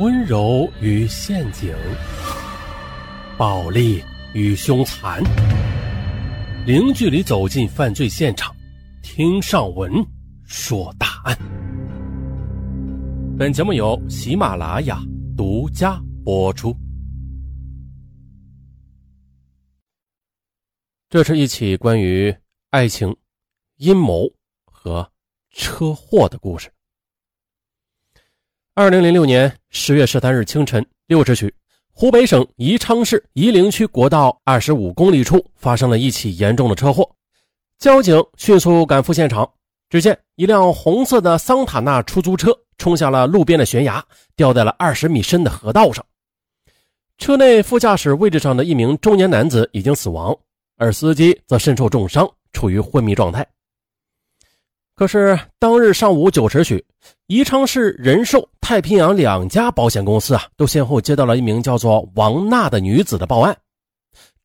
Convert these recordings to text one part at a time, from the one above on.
温柔与陷阱，暴力与凶残，零距离走进犯罪现场，听上文说大案。本节目由喜马拉雅独家播出。这是一起关于爱情、阴谋和车祸的故事。二零零六年十月十三日清晨六时许，湖北省宜昌市夷陵区国道二十五公里处发生了一起严重的车祸。交警迅速赶赴现场，只见一辆红色的桑塔纳出租车冲下了路边的悬崖，掉在了二十米深的河道上。车内副驾驶位置上的一名中年男子已经死亡，而司机则身受重伤，处于昏迷状态。可是当日上午九时许，宜昌市人寿、太平洋两家保险公司啊，都先后接到了一名叫做王娜的女子的报案，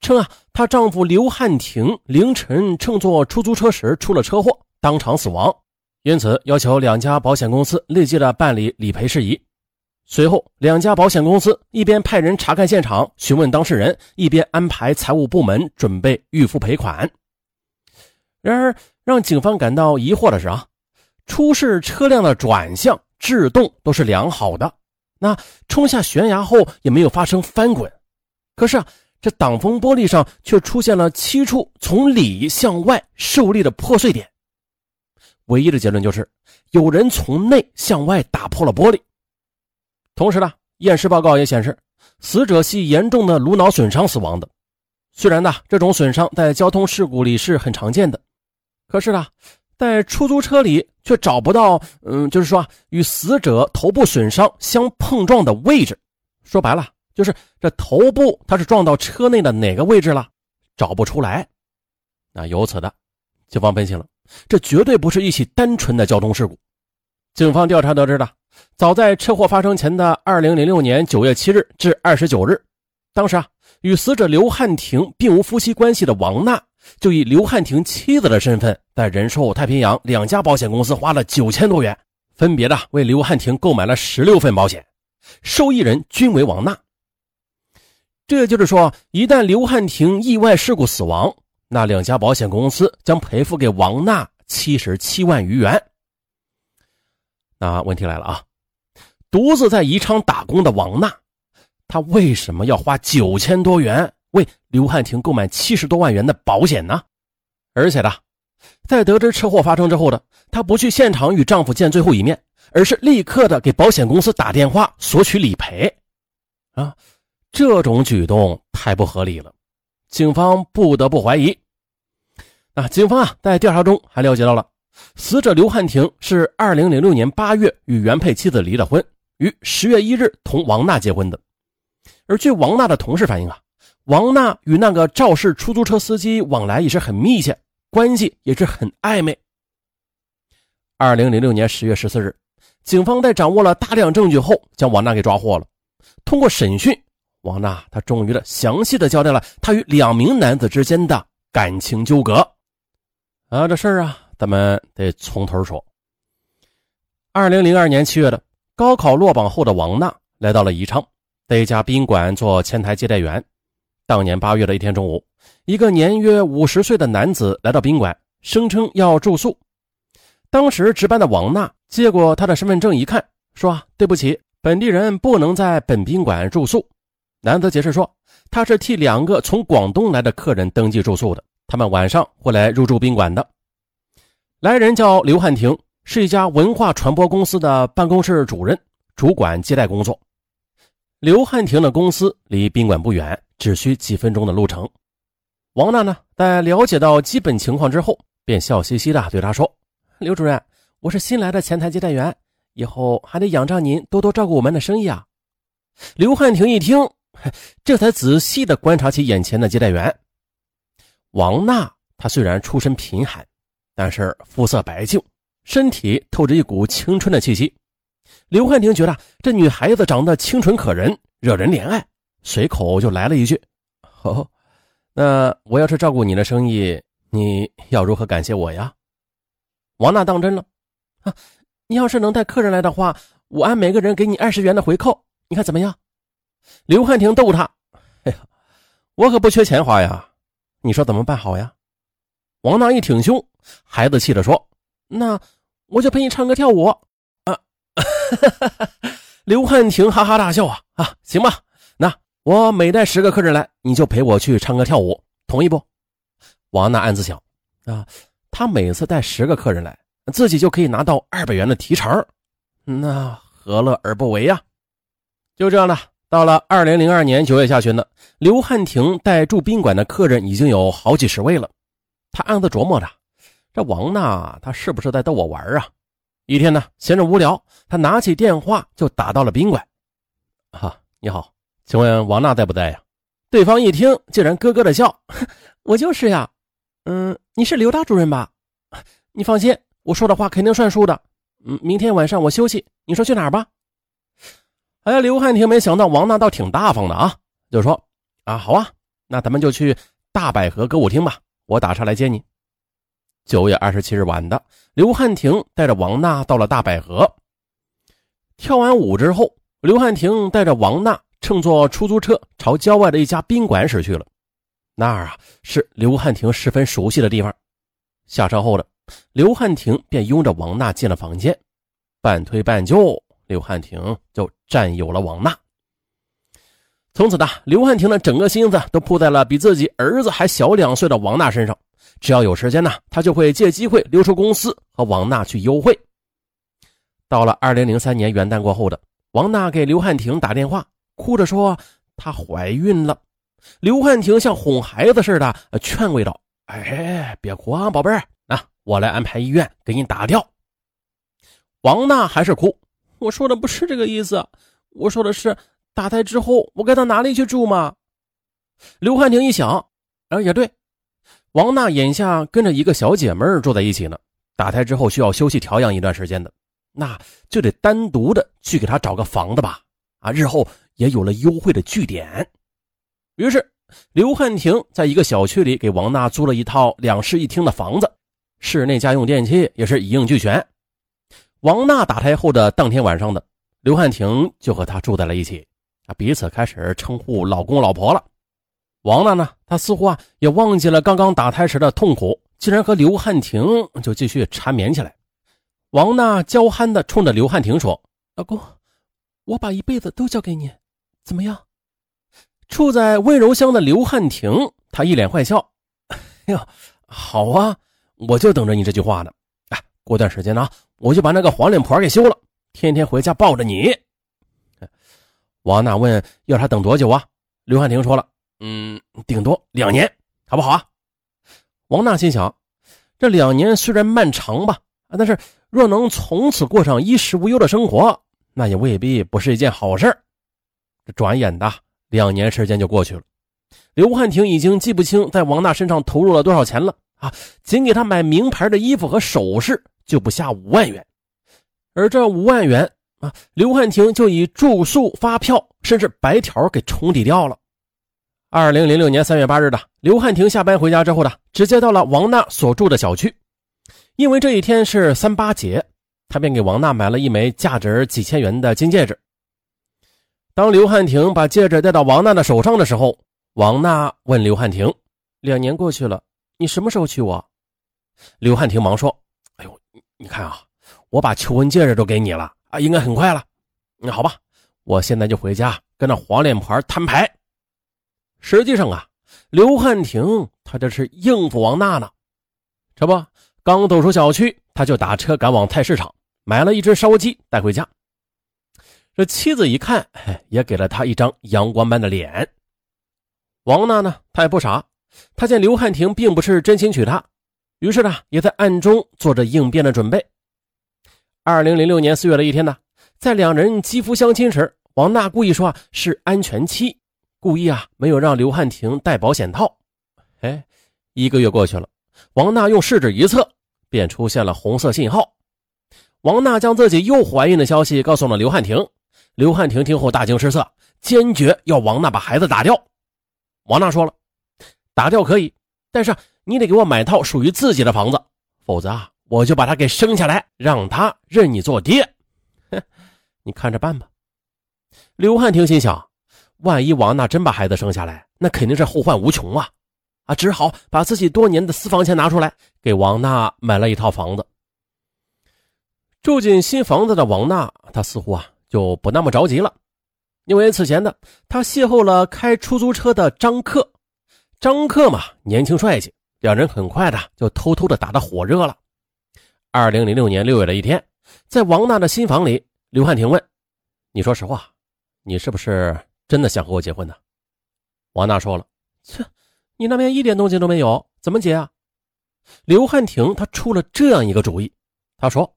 称啊，她丈夫刘汉廷凌晨乘坐出租车时出了车祸，当场死亡，因此要求两家保险公司立即的办理理赔事宜。随后，两家保险公司一边派人查看现场询问当事人，一边安排财务部门准备预付赔款。然而，让警方感到疑惑的是啊，出事车辆的转向、制动都是良好的，那冲下悬崖后也没有发生翻滚。可是啊，这挡风玻璃上却出现了七处从里向外受力的破碎点。唯一的结论就是，有人从内向外打破了玻璃。同时呢，验尸报告也显示，死者系严重的颅脑损伤死亡的。虽然呢，这种损伤在交通事故里是很常见的。可是呢，在出租车里却找不到，嗯，就是说与死者头部损伤相碰撞的位置。说白了，就是这头部它是撞到车内的哪个位置了，找不出来。那由此的，警方分析了，这绝对不是一起单纯的交通事故。警方调查得知的，早在车祸发生前的二零零六年九月七日至二十九日，当时啊，与死者刘汉廷并无夫妻关系的王娜。就以刘汉廷妻子的身份，在人寿、太平洋两家保险公司花了九千多元，分别的为刘汉廷购买了十六份保险，受益人均为王娜。这就是说，一旦刘汉廷意外事故死亡，那两家保险公司将赔付给王娜七十七万余元。那问题来了啊，独自在宜昌打工的王娜，她为什么要花九千多元？为刘汉廷购买七十多万元的保险呢，而且呢，在得知车祸发生之后的她不去现场与丈夫见最后一面，而是立刻的给保险公司打电话索取理赔，啊，这种举动太不合理了，警方不得不怀疑。那警方啊，在调查中还了解到了，死者刘汉廷是二零零六年八月与原配妻子离了婚，于十月一日同王娜结婚的，而据王娜的同事反映啊。王娜与那个肇事出租车司机往来也是很密切，关系也是很暧昧。二零零六年十月十四日，警方在掌握了大量证据后，将王娜给抓获了。通过审讯，王娜她终于的详细的交代了她与两名男子之间的感情纠葛。啊，这事儿啊，咱们得从头说。二零零二年七月的高考落榜后的王娜来到了宜昌，在一家宾馆做前台接待员。当年八月的一天中午，一个年约五十岁的男子来到宾馆，声称要住宿。当时值班的王娜接过他的身份证一看，说：“对不起，本地人不能在本宾馆住宿。”男子解释说：“他是替两个从广东来的客人登记住宿的，他们晚上会来入住宾馆的。”来人叫刘汉廷，是一家文化传播公司的办公室主任，主管接待工作。刘汉廷的公司离宾馆不远。只需几分钟的路程，王娜呢，在了解到基本情况之后，便笑嘻嘻的对他说：“刘主任，我是新来的前台接待员，以后还得仰仗您多多照顾我们的生意啊。”刘汉廷一听，这才仔细的观察起眼前的接待员王娜。她虽然出身贫寒，但是肤色白净，身体透着一股青春的气息。刘汉廷觉得这女孩子长得清纯可人，惹人怜爱。随口就来了一句：“哦，那我要是照顾你的生意，你要如何感谢我呀？”王娜当真了啊！你要是能带客人来的话，我按每个人给你二十元的回扣，你看怎么样？刘汉廷逗他：“哎呀，我可不缺钱花呀，你说怎么办好呀？”王娜一挺胸，孩子气的说：“那我就陪你唱歌跳舞。”啊，刘汉廷哈哈大笑啊啊，行吧，我每带十个客人来，你就陪我去唱歌跳舞，同意不？王娜暗自想啊，他每次带十个客人来，自己就可以拿到二百元的提成，那何乐而不为呀？就这样了。到了二零零二年九月下旬呢，刘汉廷带住宾馆的客人已经有好几十位了。他暗自琢磨着，这王娜她是不是在逗我玩啊？一天呢，闲着无聊，他拿起电话就打到了宾馆。啊，你好，请问王娜在不在呀？对方一听，竟然咯咯的笑：“ 我就是呀。嗯，你是刘大主任吧？你放心，我说的话肯定算数的。嗯，明天晚上我休息，你说去哪儿吧？”哎，刘汉庭没想到王娜倒挺大方的啊，就说：“啊，好啊，那咱们就去大百合歌舞厅吧。”我打车来接你。九月二十七日晚的，刘汉庭带着王娜到了大百合。跳完舞之后，刘汉庭带着王娜乘坐出租车朝郊外的一家宾馆驶去了。那儿啊，是刘汉廷十分熟悉的地方。下车后的刘汉廷便拥着王娜进了房间，半推半就，刘汉廷就占有了王娜。从此呢，刘汉廷的整个心思都扑在了比自己儿子还小两岁的王娜身上。只要有时间呢，他就会借机会溜出公司和王娜去幽会。到了二零零三年元旦过后的，王娜给刘汉廷打电话，哭着说她怀孕了。刘汉廷像哄孩子似的劝慰道：“哎，别哭啊，宝贝儿，啊，我来安排医院给你打掉。”王娜还是哭：“我说的不是这个意思，我说的是。”打胎之后，我该到哪里去住吗？刘汉廷一想，啊，也对，王娜眼下跟着一个小姐妹住在一起呢。打胎之后需要休息调养一段时间的，那就得单独的去给她找个房子吧。啊，日后也有了优惠的据点。于是，刘汉廷在一个小区里给王娜租了一套两室一厅的房子，室内家用电器也是一应俱全。王娜打胎后的当天晚上的，刘汉廷就和她住在了一起。啊彼此开始称呼老公老婆了。王娜呢？她似乎啊也忘记了刚刚打胎时的痛苦，竟然和刘汉廷就继续缠绵起来。王娜娇憨的冲着刘汉廷说：“老公，我把一辈子都交给你，怎么样？”处在温柔乡的刘汉庭，他一脸坏笑：“ 哎呀，好啊，我就等着你这句话呢。哎，过段时间呢，我就把那个黄脸婆给休了，天天回家抱着你。”王娜问：“要他等多久啊？”刘汉庭说了：“嗯，顶多两年，好不好啊？”王娜心想：“这两年虽然漫长吧，啊，但是若能从此过上衣食无忧的生活，那也未必不是一件好事这转眼的两年时间就过去了，刘汉廷已经记不清在王娜身上投入了多少钱了啊！仅给她买名牌的衣服和首饰就不下五万元，而这五万元。啊，刘汉廷就以住宿、发票甚至白条给冲抵掉了。二零零六年三月八日的，刘汉廷下班回家之后呢，直接到了王娜所住的小区，因为这一天是三八节，他便给王娜买了一枚价值几千元的金戒指。当刘汉廷把戒指戴到王娜的手上的时候，王娜问刘汉廷：“两年过去了，你什么时候娶我？”刘汉廷忙说：“哎呦，你看啊，我把求婚戒指都给你了。”啊，应该很快了。那好吧，我现在就回家跟那黄脸婆摊牌。实际上啊，刘汉廷他这是应付王娜呢。这不，刚走出小区，他就打车赶往菜市场，买了一只烧鸡带回家。这妻子一看，也给了他一张阳光般的脸。王娜呢，她也不傻，她见刘汉廷并不是真心娶她，于是呢，也在暗中做着应变的准备。二零零六年四月的一天呢，在两人肌肤相亲时，王娜故意说是安全期，故意啊没有让刘汉廷戴保险套。哎，一个月过去了，王娜用试纸一测，便出现了红色信号。王娜将自己又怀孕的消息告诉了刘汉廷，刘汉廷听后大惊失色，坚决要王娜把孩子打掉。王娜说了，打掉可以，但是你得给我买套属于自己的房子，否则啊。我就把他给生下来，让他认你做爹，哼，你看着办吧。刘汉廷心想，万一王娜真把孩子生下来，那肯定是后患无穷啊！啊，只好把自己多年的私房钱拿出来，给王娜买了一套房子。住进新房子的王娜，她似乎啊就不那么着急了，因为此前呢，她邂逅了开出租车的张克。张克嘛，年轻帅气，两人很快的就偷偷的打得火热了。二零零六年六月的一天，在王娜的新房里，刘汉廷问：“你说实话，你是不是真的想和我结婚呢？”王娜说了：“切，你那边一点动静都没有，怎么结啊？”刘汉廷他出了这样一个主意，他说：“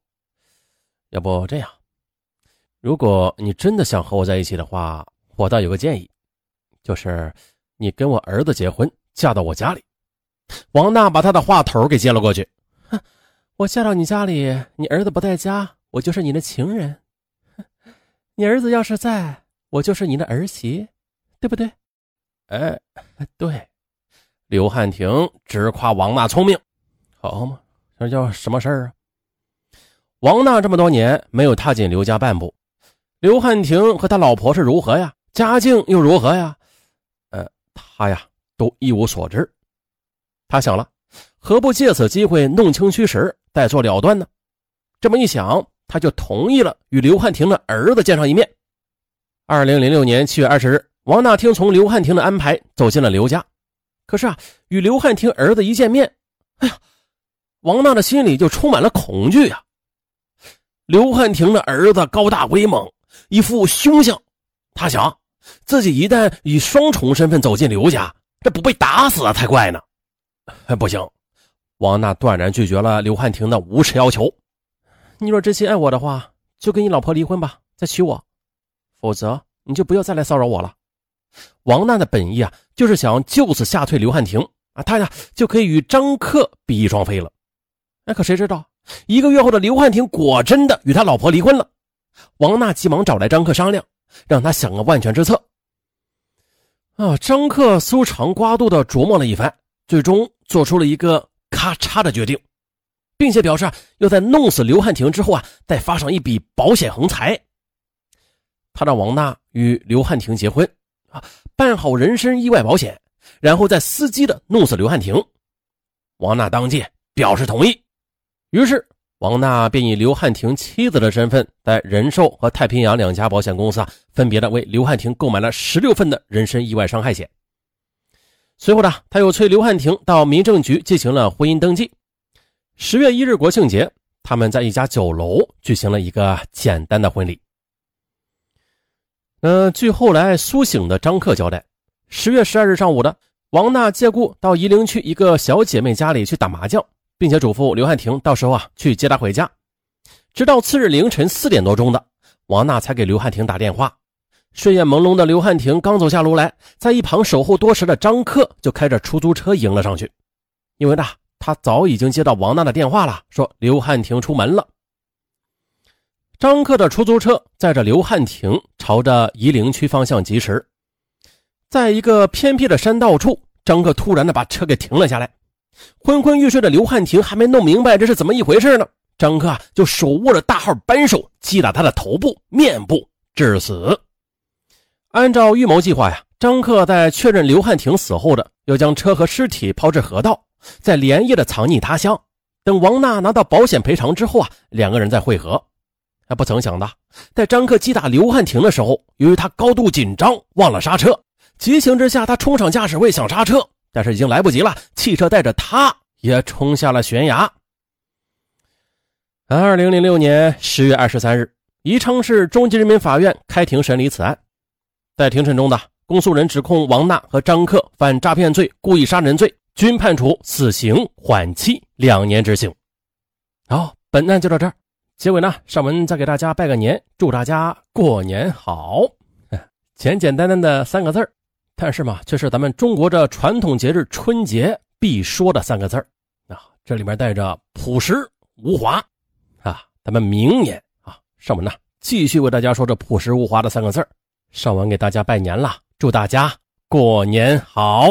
要不这样，如果你真的想和我在一起的话，我倒有个建议，就是。”你跟我儿子结婚，嫁到我家里。王娜把他的话头给接了过去。哼，我嫁到你家里，你儿子不在家，我就是你的情人。你儿子要是在，我就是你的儿媳，对不对？哎，对。刘汉廷直夸王娜聪明，好嘛，这叫什么事儿啊？王娜这么多年没有踏进刘家半步，刘汉廷和他老婆是如何呀？家境又如何呀？呃他呀，都一无所知。他想了，何不借此机会弄清虚实，再做了断呢？这么一想，他就同意了与刘汉廷的儿子见上一面。二零零六年七月二十日，王娜听从刘汉廷的安排，走进了刘家。可是啊，与刘汉廷儿子一见面，哎呀，王娜的心里就充满了恐惧呀。刘汉廷的儿子高大威猛，一副凶相，他想。自己一旦以双重身份走进刘家，这不被打死了才怪呢！不行，王娜断然拒绝了刘汉廷的无耻要求。你若真心爱我的话，就跟你老婆离婚吧，再娶我；否则，你就不要再来骚扰我了。王娜的本意啊，就是想就此吓退刘汉廷啊，他呀就可以与张克比翼双飞了。哎，可谁知道，一个月后的刘汉庭果真的与他老婆离婚了。王娜急忙找来张克商量。让他想个万全之策。啊，张克搜肠刮肚的琢磨了一番，最终做出了一个咔嚓的决定，并且表示要在弄死刘汉庭之后啊，再发上一笔保险横财。他让王娜与刘汉庭结婚，啊，办好人身意外保险，然后再伺机的弄死刘汉庭。王娜当即表示同意，于是。王娜便以刘汉廷妻子的身份，在人寿和太平洋两家保险公司啊，分别的为刘汉廷购买了十六份的人身意外伤害险。随后呢，他又催刘汉廷到民政局进行了婚姻登记。十月一日国庆节，他们在一家酒楼举行了一个简单的婚礼。嗯，据后来苏醒的张克交代，十月十二日上午的，王娜借故到夷陵区一个小姐妹家里去打麻将。并且嘱咐刘汉廷到时候啊去接他回家。直到次日凌晨四点多钟的，王娜才给刘汉廷打电话。睡眼朦胧的刘汉廷刚走下楼来，在一旁守候多时的张克就开着出租车迎了上去。因为呢，他早已经接到王娜的电话了，说刘汉廷出门了。张克的出租车载着刘汉廷朝着夷陵区方向疾驰，在一个偏僻的山道处，张克突然的把车给停了下来。昏昏欲睡的刘汉廷还没弄明白这是怎么一回事呢，张克啊就手握着大号扳手击打他的头部、面部，致死。按照预谋计划呀，张克在确认刘汉廷死后的，要将车和尸体抛至河道，再连夜的藏匿他乡。等王娜拿到保险赔偿之后啊，两个人再会合。还不曾想的，在张克击打刘汉廷的时候，由于他高度紧张，忘了刹车，急情之下，他冲上驾驶位想刹车。但是已经来不及了，汽车带着他也冲下了悬崖。二零零六年十月二十三日，宜昌市中级人民法院开庭审理此案。在庭审中的公诉人指控王娜和张克犯诈骗罪、故意杀人罪，均判处死刑缓期两年执行。好，本案就到这儿。结尾呢，上文再给大家拜个年，祝大家过年好。简简单单的三个字儿。但是嘛，却是咱们中国这传统节日春节必说的三个字啊，这里面带着朴实无华啊。咱们明年啊，上文呢继续为大家说这朴实无华的三个字上文给大家拜年了，祝大家过年好。